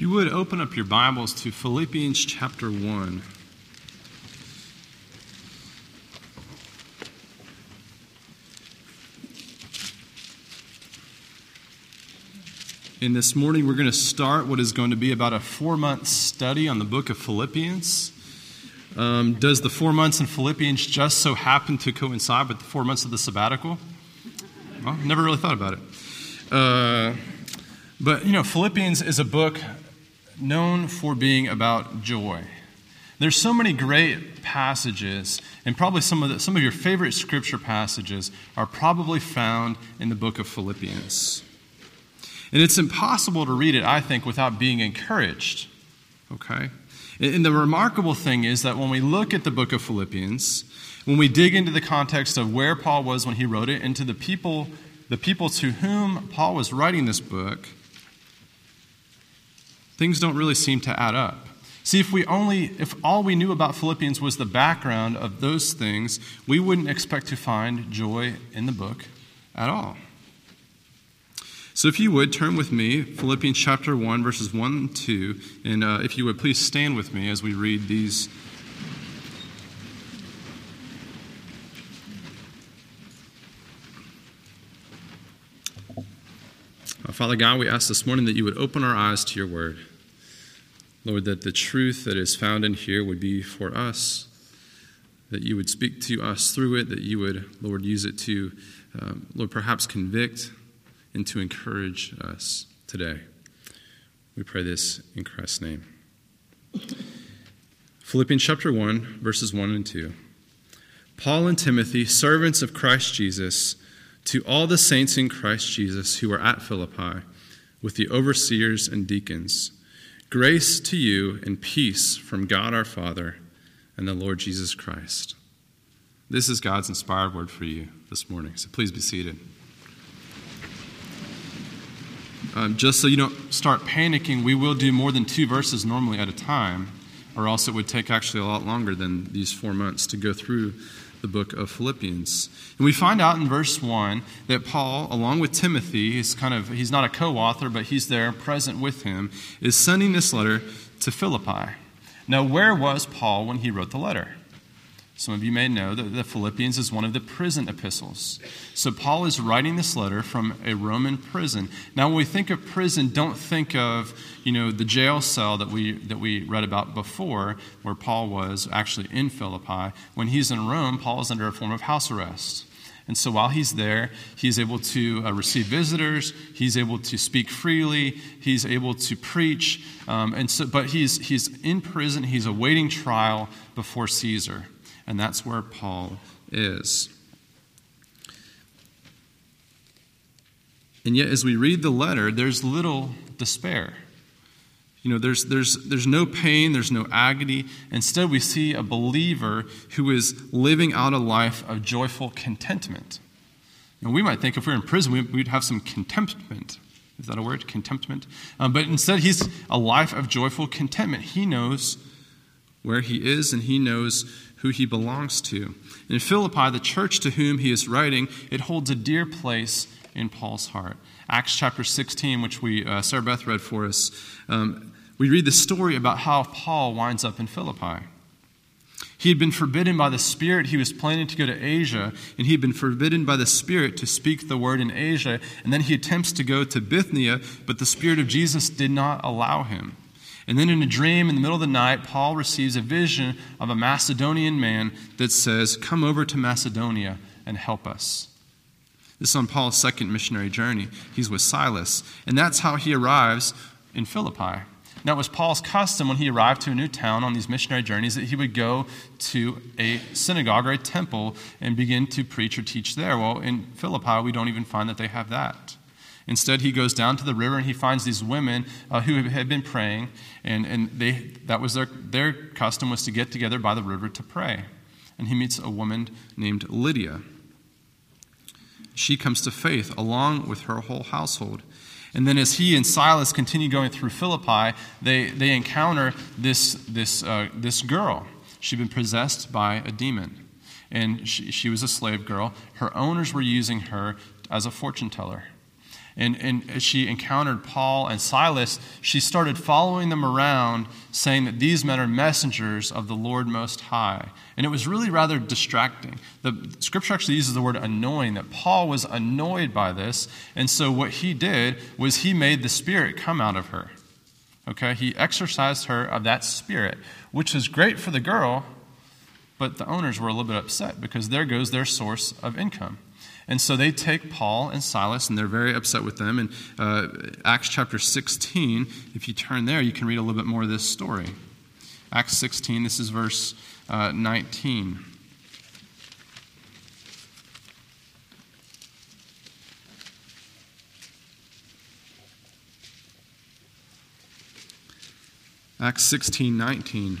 You would open up your Bibles to Philippians chapter 1. And this morning we're going to start what is going to be about a four month study on the book of Philippians. Um, does the four months in Philippians just so happen to coincide with the four months of the sabbatical? Well, never really thought about it. Uh, but, you know, Philippians is a book known for being about joy. There's so many great passages, and probably some of, the, some of your favorite scripture passages are probably found in the book of Philippians. And it's impossible to read it, I think, without being encouraged. Okay? And the remarkable thing is that when we look at the book of Philippians, when we dig into the context of where Paul was when he wrote it, into the people, the people to whom Paul was writing this book, things don't really seem to add up. See, if we only, if all we knew about Philippians was the background of those things, we wouldn't expect to find joy in the book at all. So, if you would turn with me, Philippians chapter 1, verses 1 and 2, and uh, if you would please stand with me as we read these. Uh, Father God, we ask this morning that you would open our eyes to your word. Lord, that the truth that is found in here would be for us, that you would speak to us through it, that you would, Lord, use it to, um, Lord, perhaps convict and to encourage us today. We pray this in Christ's name. Philippians chapter 1, verses 1 and 2. Paul and Timothy, servants of Christ Jesus, to all the saints in Christ Jesus who are at Philippi, with the overseers and deacons Grace to you and peace from God our Father and the Lord Jesus Christ. This is God's inspired word for you this morning, so please be seated. Um, just so you don't start panicking, we will do more than two verses normally at a time, or else it would take actually a lot longer than these four months to go through the book of Philippians. And we find out in verse 1 that Paul, along with Timothy, he's kind of he's not a co-author, but he's there present with him, is sending this letter to Philippi. Now, where was Paul when he wrote the letter? Some of you may know that the Philippians is one of the prison epistles. So Paul is writing this letter from a Roman prison. Now, when we think of prison, don't think of you know the jail cell that we that we read about before, where Paul was actually in Philippi. When he's in Rome, Paul is under a form of house arrest. And so while he's there, he's able to uh, receive visitors. He's able to speak freely. He's able to preach. Um, and so, but he's he's in prison. He's awaiting trial before Caesar and that's where Paul is. And yet, as we read the letter, there's little despair. You know, there's, there's, there's no pain, there's no agony. Instead, we see a believer who is living out a life of joyful contentment. And we might think if we we're in prison, we'd have some contentment. Is that a word? Contentment? Um, but instead, he's a life of joyful contentment. He knows where he is and he knows who he belongs to. In Philippi, the church to whom he is writing, it holds a dear place in Paul's heart. Acts chapter 16, which we uh, Sarah Beth read for us, um, we read the story about how Paul winds up in Philippi. He had been forbidden by the Spirit. He was planning to go to Asia, and he had been forbidden by the Spirit to speak the word in Asia. And then he attempts to go to Bithynia, but the Spirit of Jesus did not allow him. And then in a dream in the middle of the night, Paul receives a vision of a Macedonian man that says, Come over to Macedonia and help us. This is on Paul's second missionary journey. He's with Silas. And that's how he arrives in Philippi. Now, it was Paul's custom when he arrived to a new town on these missionary journeys that he would go to a synagogue or a temple and begin to preach or teach there. Well, in Philippi, we don't even find that they have that. Instead, he goes down to the river and he finds these women uh, who had been praying, and, and they, that was their, their custom was to get together by the river to pray. And he meets a woman named Lydia. She comes to faith along with her whole household. And then, as he and Silas continue going through Philippi, they, they encounter this, this, uh, this girl. She'd been possessed by a demon. And she, she was a slave girl. Her owners were using her as a fortune teller. And, and she encountered Paul and Silas, she started following them around, saying that these men are messengers of the Lord Most High. And it was really rather distracting. The scripture actually uses the word annoying, that Paul was annoyed by this. And so what he did was he made the Spirit come out of her. Okay? He exorcised her of that Spirit, which was great for the girl, but the owners were a little bit upset because there goes their source of income. And so they take Paul and Silas, and they're very upset with them. And uh, Acts chapter 16, if you turn there, you can read a little bit more of this story. Acts 16, this is verse uh, 19. Acts 16, 19.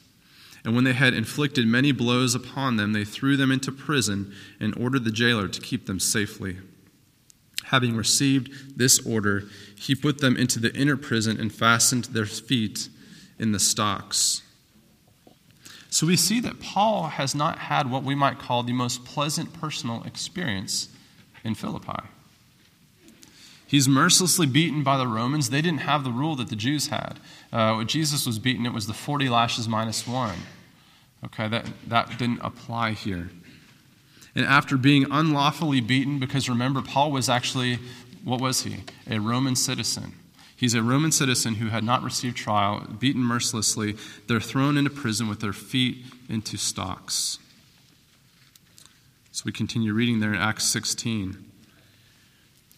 And when they had inflicted many blows upon them, they threw them into prison and ordered the jailer to keep them safely. Having received this order, he put them into the inner prison and fastened their feet in the stocks. So we see that Paul has not had what we might call the most pleasant personal experience in Philippi. He's mercilessly beaten by the Romans. They didn't have the rule that the Jews had. Uh, when Jesus was beaten, it was the 40 lashes minus one. Okay, that, that didn't apply here. And after being unlawfully beaten, because remember, Paul was actually, what was he? A Roman citizen. He's a Roman citizen who had not received trial, beaten mercilessly. They're thrown into prison with their feet into stocks. So we continue reading there in Acts 16.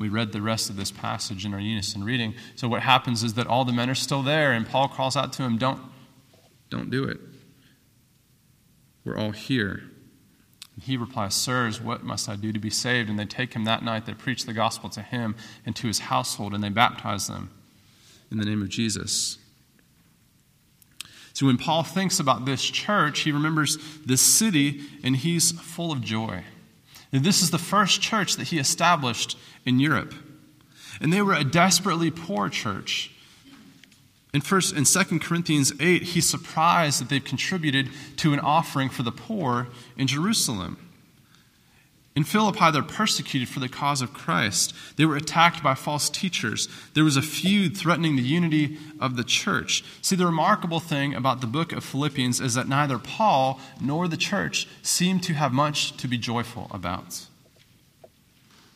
We read the rest of this passage in our unison reading. So what happens is that all the men are still there, and Paul calls out to him, Don't, don't do it. We're all here. And he replies, Sirs, what must I do to be saved? And they take him that night, they preach the gospel to him and to his household, and they baptize them in the name of Jesus. So when Paul thinks about this church, he remembers this city, and he's full of joy. This is the first church that he established in Europe. And they were a desperately poor church. In first in 2 Corinthians 8, he's surprised that they've contributed to an offering for the poor in Jerusalem. In Philippi, they're persecuted for the cause of Christ. They were attacked by false teachers. There was a feud threatening the unity of the church. See, the remarkable thing about the book of Philippians is that neither Paul nor the church seem to have much to be joyful about.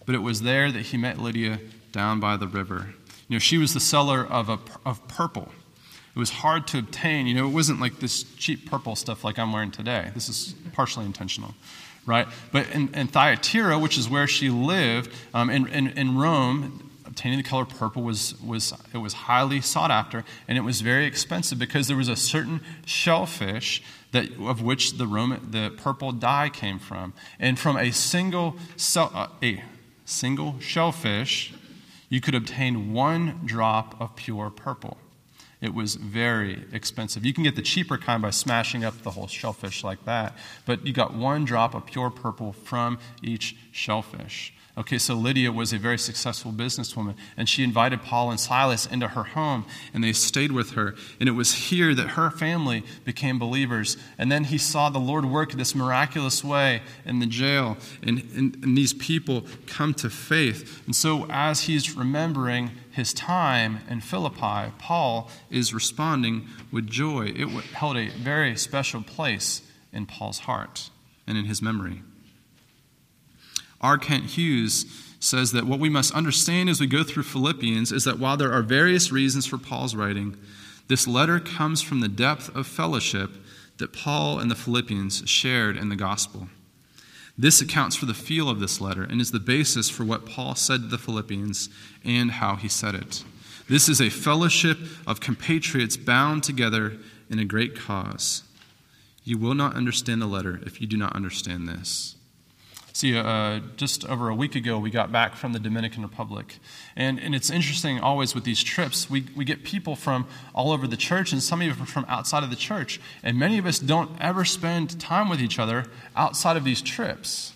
But it was there that he met Lydia down by the river. You know, she was the seller of, a, of purple. It was hard to obtain. You know, it wasn't like this cheap purple stuff like I'm wearing today. This is partially intentional right? But in, in Thyatira, which is where she lived, um, in, in, in Rome, obtaining the color purple was, was, it was highly sought after, and it was very expensive because there was a certain shellfish that, of which the, Roman, the purple dye came from. And from a single, uh, a single shellfish, you could obtain one drop of pure purple. It was very expensive. You can get the cheaper kind by smashing up the whole shellfish like that, but you got one drop of pure purple from each shellfish. Okay, so Lydia was a very successful businesswoman, and she invited Paul and Silas into her home, and they stayed with her. And it was here that her family became believers. And then he saw the Lord work this miraculous way in the jail, and, and, and these people come to faith. And so, as he's remembering his time in Philippi, Paul is responding with joy. It held a very special place in Paul's heart and in his memory. R. Kent Hughes says that what we must understand as we go through Philippians is that while there are various reasons for Paul's writing, this letter comes from the depth of fellowship that Paul and the Philippians shared in the gospel. This accounts for the feel of this letter and is the basis for what Paul said to the Philippians and how he said it. This is a fellowship of compatriots bound together in a great cause. You will not understand the letter if you do not understand this. See, uh, just over a week ago, we got back from the Dominican Republic. And, and it's interesting always with these trips, we, we get people from all over the church and some even from outside of the church. And many of us don't ever spend time with each other outside of these trips.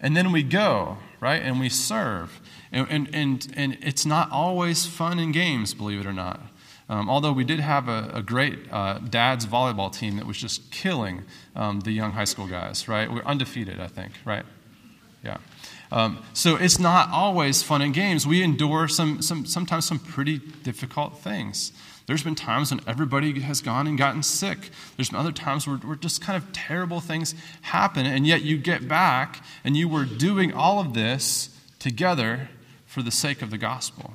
And then we go, right? And we serve. And, and, and, and it's not always fun and games, believe it or not. Um, although we did have a, a great uh, dad's volleyball team that was just killing um, the young high school guys, right? We're undefeated, I think, right? Yeah. Um, so it's not always fun and games. We endure some, some, sometimes some pretty difficult things. There's been times when everybody has gone and gotten sick. There's been other times where, where just kind of terrible things happen, and yet you get back and you were doing all of this together for the sake of the gospel.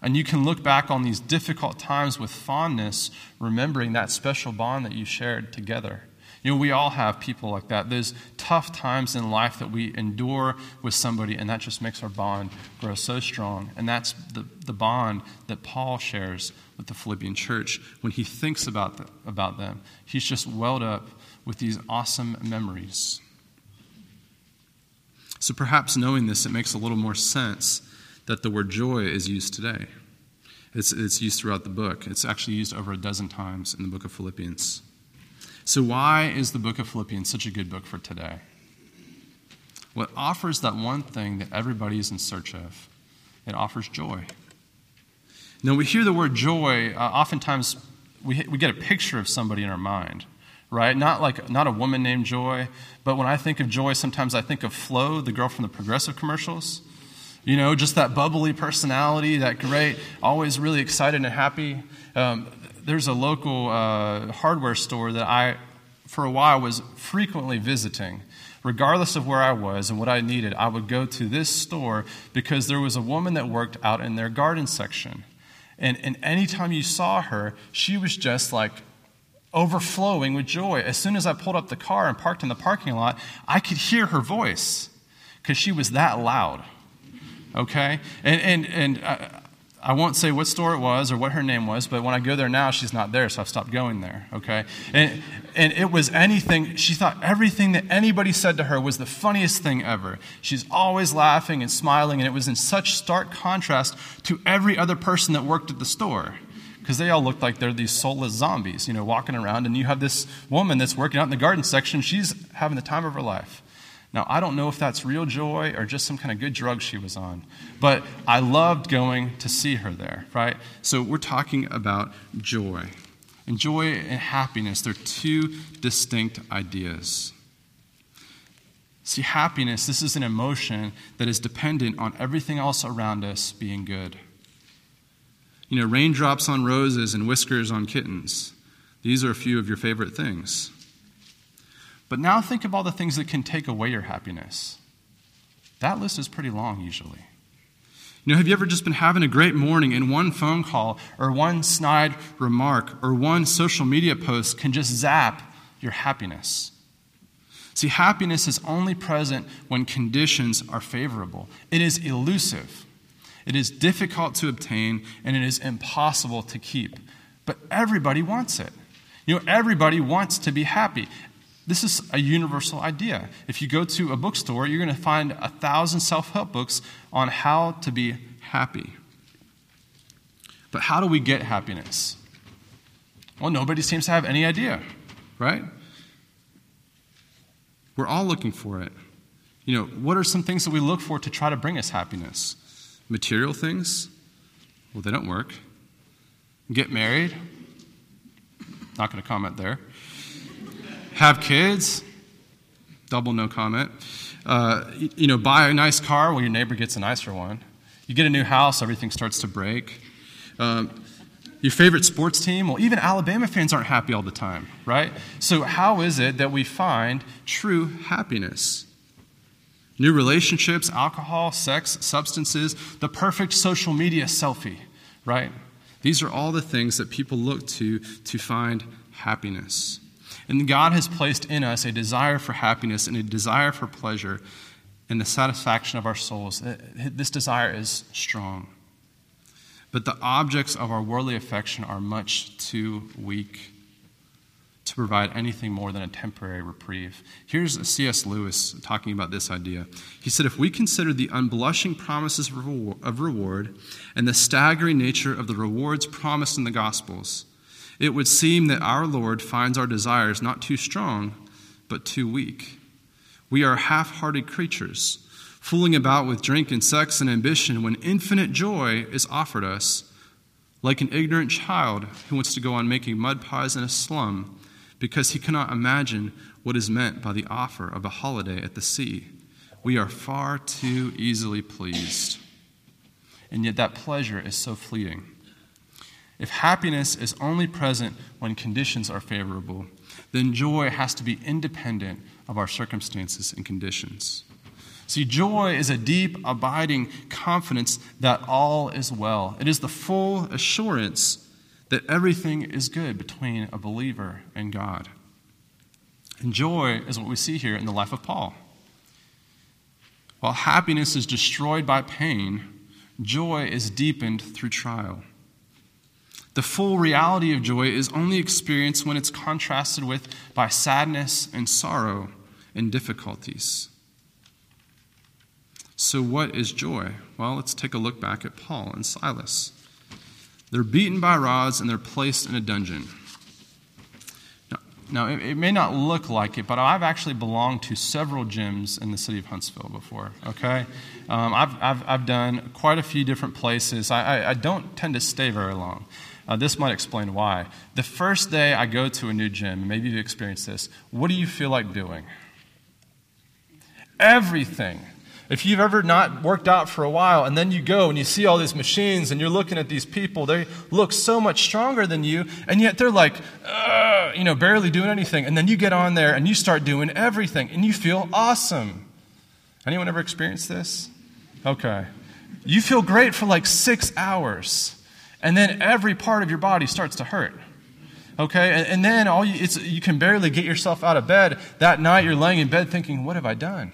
And you can look back on these difficult times with fondness, remembering that special bond that you shared together. You know, we all have people like that. There's tough times in life that we endure with somebody, and that just makes our bond grow so strong. And that's the, the bond that Paul shares with the Philippian church when he thinks about, the, about them. He's just welled up with these awesome memories. So perhaps knowing this, it makes a little more sense that the word joy is used today. It's, it's used throughout the book. It's actually used over a dozen times in the book of Philippians. So, why is the book of Philippians such a good book for today? Well, it offers that one thing that everybody is in search of it offers joy. Now, we hear the word joy, uh, oftentimes we, we get a picture of somebody in our mind right? Not like not a woman named Joy, but when I think of Joy, sometimes I think of Flo, the girl from the Progressive commercials. You know, just that bubbly personality, that great, always really excited and happy. Um, there's a local uh, hardware store that I, for a while, was frequently visiting. Regardless of where I was and what I needed, I would go to this store because there was a woman that worked out in their garden section. And, and anytime you saw her, she was just like overflowing with joy. As soon as I pulled up the car and parked in the parking lot, I could hear her voice because she was that loud okay? And, and, and I, I won't say what store it was or what her name was, but when I go there now, she's not there, so I've stopped going there, okay? And, and it was anything, she thought everything that anybody said to her was the funniest thing ever. She's always laughing and smiling, and it was in such stark contrast to every other person that worked at the store because they all looked like they're these soulless zombies, you know, walking around. And you have this woman that's working out in the garden section. She's having the time of her life. Now, I don't know if that's real joy or just some kind of good drug she was on, but I loved going to see her there, right? So we're talking about joy. And joy and happiness, they're two distinct ideas. See, happiness, this is an emotion that is dependent on everything else around us being good. You know, raindrops on roses and whiskers on kittens. These are a few of your favorite things. But now think of all the things that can take away your happiness. That list is pretty long usually. You know, have you ever just been having a great morning and one phone call or one snide remark or one social media post can just zap your happiness? See, happiness is only present when conditions are favorable. It is elusive, it is difficult to obtain, and it is impossible to keep. But everybody wants it. You know, everybody wants to be happy. This is a universal idea. If you go to a bookstore, you're going to find a thousand self help books on how to be happy. But how do we get happiness? Well, nobody seems to have any idea, right? We're all looking for it. You know, what are some things that we look for to try to bring us happiness? Material things? Well, they don't work. Get married? Not going to comment there. Have kids? Double no comment. Uh, you know, buy a nice car, well, your neighbor gets a nicer one. You get a new house, everything starts to break. Um, your favorite sports team? Well, even Alabama fans aren't happy all the time, right? So, how is it that we find true happiness? New relationships, alcohol, sex, substances, the perfect social media selfie, right? These are all the things that people look to to find happiness. And God has placed in us a desire for happiness and a desire for pleasure and the satisfaction of our souls. Uh, this desire is strong. But the objects of our worldly affection are much too weak to provide anything more than a temporary reprieve. Here's C.S. Lewis talking about this idea. He said, If we consider the unblushing promises of reward and the staggering nature of the rewards promised in the Gospels, it would seem that our Lord finds our desires not too strong, but too weak. We are half hearted creatures, fooling about with drink and sex and ambition when infinite joy is offered us, like an ignorant child who wants to go on making mud pies in a slum because he cannot imagine what is meant by the offer of a holiday at the sea. We are far too easily pleased. And yet, that pleasure is so fleeting. If happiness is only present when conditions are favorable, then joy has to be independent of our circumstances and conditions. See, joy is a deep, abiding confidence that all is well. It is the full assurance that everything is good between a believer and God. And joy is what we see here in the life of Paul. While happiness is destroyed by pain, joy is deepened through trial. The full reality of joy is only experienced when it's contrasted with by sadness and sorrow and difficulties. So, what is joy? Well, let's take a look back at Paul and Silas. They're beaten by rods and they're placed in a dungeon. Now, it, it, may not look like it, but I've actually belonged to several gyms in the city of Huntsville before, okay? Um, I've, I've, I've done quite a few different places. I, I, I don't tend to stay very long. Uh, this might explain why. The first day I go to a new gym, maybe you've experienced this, what do you feel like doing? Everything. If you've ever not worked out for a while and then you go and you see all these machines and you're looking at these people, they look so much stronger than you, and yet they're like, you know, barely doing anything. And then you get on there and you start doing everything and you feel awesome. Anyone ever experienced this? Okay. You feel great for like six hours and then every part of your body starts to hurt. Okay, and, and then all you, you can barely get yourself out of bed. That night, you're laying in bed thinking, "What have I done?"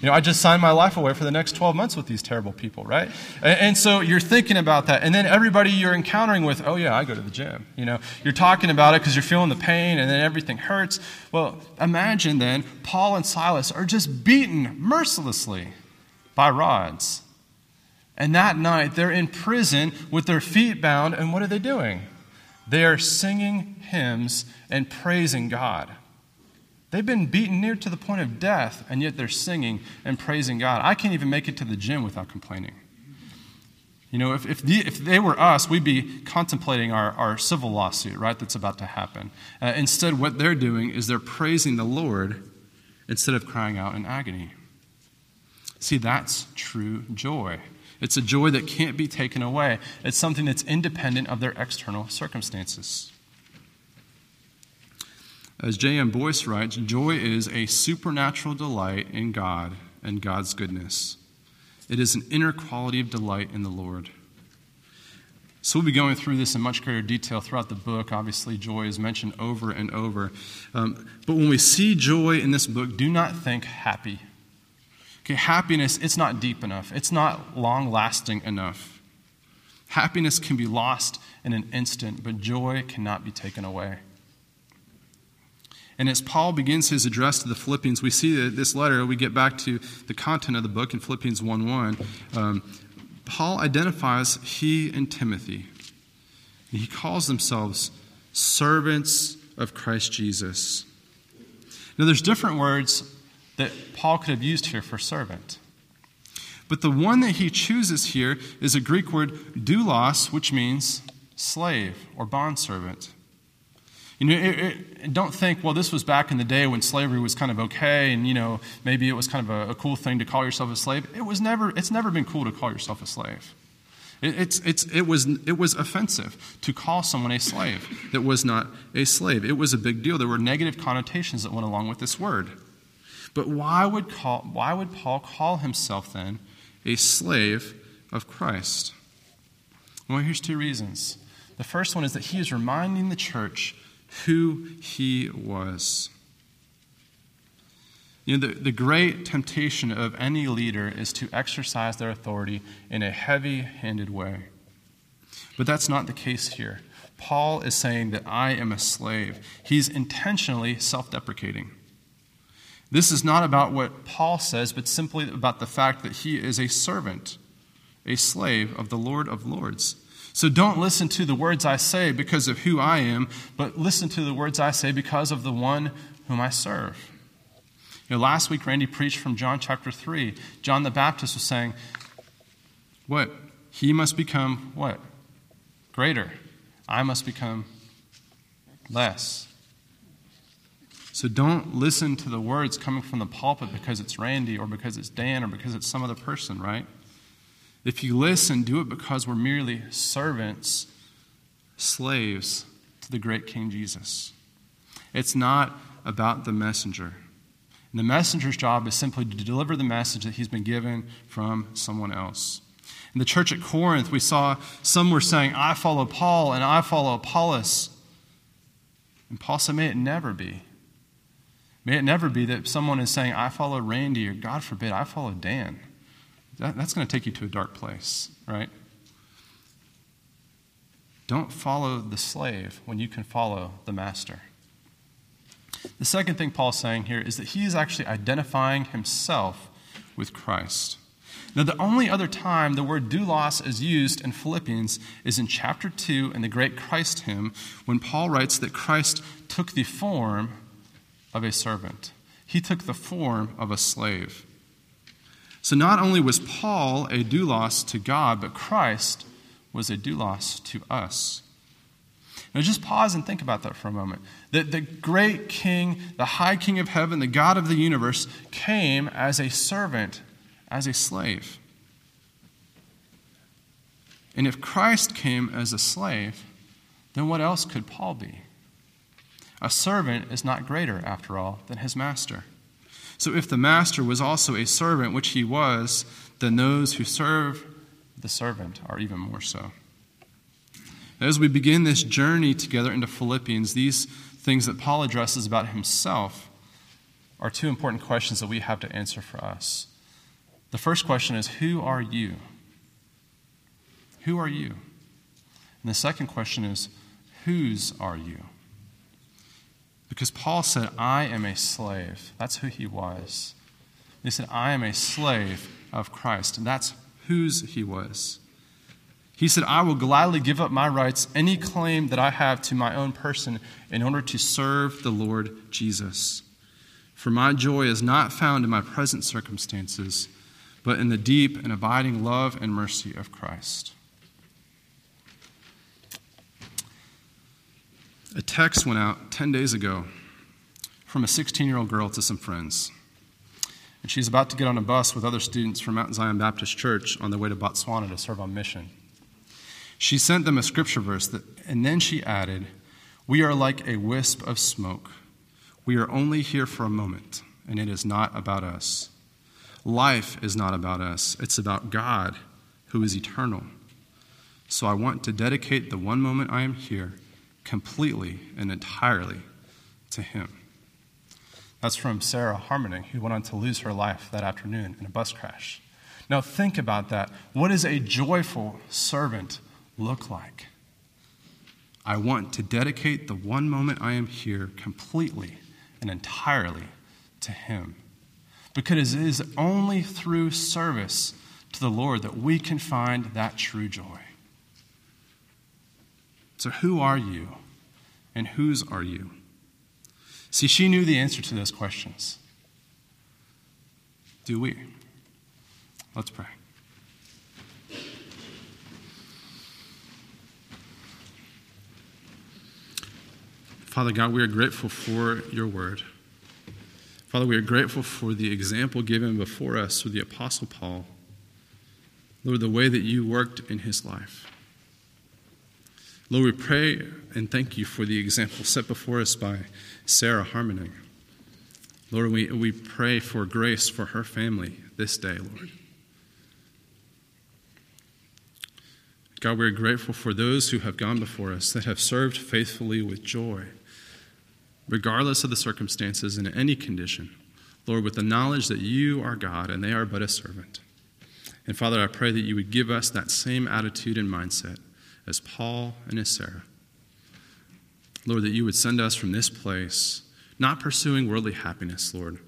You know, I just signed my life away for the next 12 months with these terrible people, right? And, and, so you're thinking about that. And then everybody you're encountering with, oh, yeah, I go to the gym. You know, you're talking about it because you're feeling the pain and then everything hurts. Well, imagine then Paul and Silas are just beaten mercilessly by rods. And that night, they're in prison with their feet bound, and what are they doing? They are singing hymns and praising God. They've been beaten near to the point of death, and yet they're singing and praising God. I can't even make it to the gym without complaining. You know, if, if, the, if they were us, we'd be contemplating our, our civil lawsuit, right, that's about to happen. Uh, instead, what they're doing is they're praising the Lord instead of crying out in agony. See, that's true joy. It's a joy that can't be taken away. It's something that's independent of their external circumstances. As J.M. Boice writes, joy is a supernatural delight in God and God's goodness. It is an inner quality of delight in the Lord. So we'll be going through this in much greater detail throughout the book. Obviously, joy is mentioned over and over. Um, but when we see joy in this book, do not think happy. Okay, happiness, it's not deep enough, it's not long lasting enough. Happiness can be lost in an instant, but joy cannot be taken away. And as Paul begins his address to the Philippians, we see that this letter, we get back to the content of the book in Philippians 1 1. Um, Paul identifies he and Timothy. He calls themselves servants of Christ Jesus. Now, there's different words that Paul could have used here for servant. But the one that he chooses here is a Greek word doulos, which means slave or bondservant. You know, it, it, don't think, well, this was back in the day when slavery was kind of okay, and you know, maybe it was kind of a, a cool thing to call yourself a slave. It was never. It's never been cool to call yourself a slave. It, it's, it's, it, was, it was offensive to call someone a slave that was not a slave. It was a big deal. There were negative connotations that went along with this word. But why would, call, why would Paul call himself then a slave of Christ? Well, here's two reasons. The first one is that he is reminding the church who he was. You know, the, the great temptation of any leader is to exercise their authority in a heavy handed way. But that's not the case here. Paul is saying that I am a slave. He's intentionally self deprecating. This is not about what Paul says, but simply about the fact that he is a servant, a slave of the Lord of Lords. So don't listen to the words I say because of who I am, but listen to the words I say because of the one whom I serve. You know, last week, Randy preached from John chapter 3. John the Baptist was saying, What? He must become what? Greater. I must become less. So don't listen to the words coming from the pulpit because it's Randy or because it's Dan or because it's some other person, right? If you listen, do it because we're merely servants, slaves to the great King Jesus. It's not about the messenger. And the messenger's job is simply to deliver the message that he's been given from someone else. In the church at Corinth, we saw some were saying, I follow Paul and I follow Apollos. And Paul said, May it never be. May it never be that someone is saying, I follow Randy, or God forbid, I follow Dan. That, that's going to take you to a dark place, right? Don't follow the slave when you can follow the master. The second thing Paul's saying here is that he is actually identifying himself with Christ. Now, the only other time the word doulos is used in Philippians is in chapter 2 in the great Christ hymn when Paul writes that Christ took the form of a servant, he took the form of a slave. So, not only was Paul a doulos to God, but Christ was a doulos to us. Now, just pause and think about that for a moment. That the great king, the high king of heaven, the God of the universe, came as a servant as a slave. And if Christ came as a slave, then what else could Paul be? A servant is not greater, after all, than his master. So if the master was also a servant, which he was, then those who serve the servant are even more so. As we begin this journey together into Philippians, these things that Paul addresses about himself are two important questions that we have to answer for us. The first question is Who are you? Who are you? And the second question is Whose are you? Because Paul said, I am a slave. That's who he was. He said, I am a slave of Christ. And that's whose he was. He said, I will gladly give up my rights, any claim that I have to my own person, in order to serve the Lord Jesus. For my joy is not found in my present circumstances but in the deep and abiding love and mercy of Christ. A text went out 10 days ago from a 16 year old girl to some friends. And she's about to get on a bus with other students from Mount Zion Baptist Church on their way to Botswana to serve on mission. She sent them a scripture verse, that, and then she added, We are like a wisp of smoke. We are only here for a moment, and it is not about us. Life is not about us, it's about God who is eternal. So I want to dedicate the one moment I am here completely and entirely to Him. That's from Sarah Harmening, who went on to lose her life that afternoon in a bus crash. Now, think about that. What does a joyful servant look like? I want to dedicate the one moment I am here completely and entirely to Him because it is only through service to the Lord that we can find that true joy. So, who are you and whose are you? See, she knew the answer to those questions. Do we? Let's pray. Father God, we are grateful for your word. Father, we are grateful for the example given before us through the Apostle Paul. Lord, the way that you worked in his life. Lord, we pray and thank you for the example set before us by Sarah Harmening. Lord, we, we pray for grace for her family this day, Lord. God, we're grateful for those who have gone before us that have served faithfully with joy, regardless of the circumstances in any condition. Lord, with the knowledge that you are God and they are but a servant. And Father, I pray that you would give us that same attitude and mindset as Paul and as Sarah. Lord, that you would send us from this place, not pursuing worldly happiness, Lord,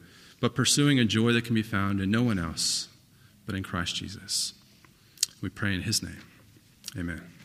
but pursuing a joy that can be found in no one else but in Christ Jesus. We pray in his name. Amen.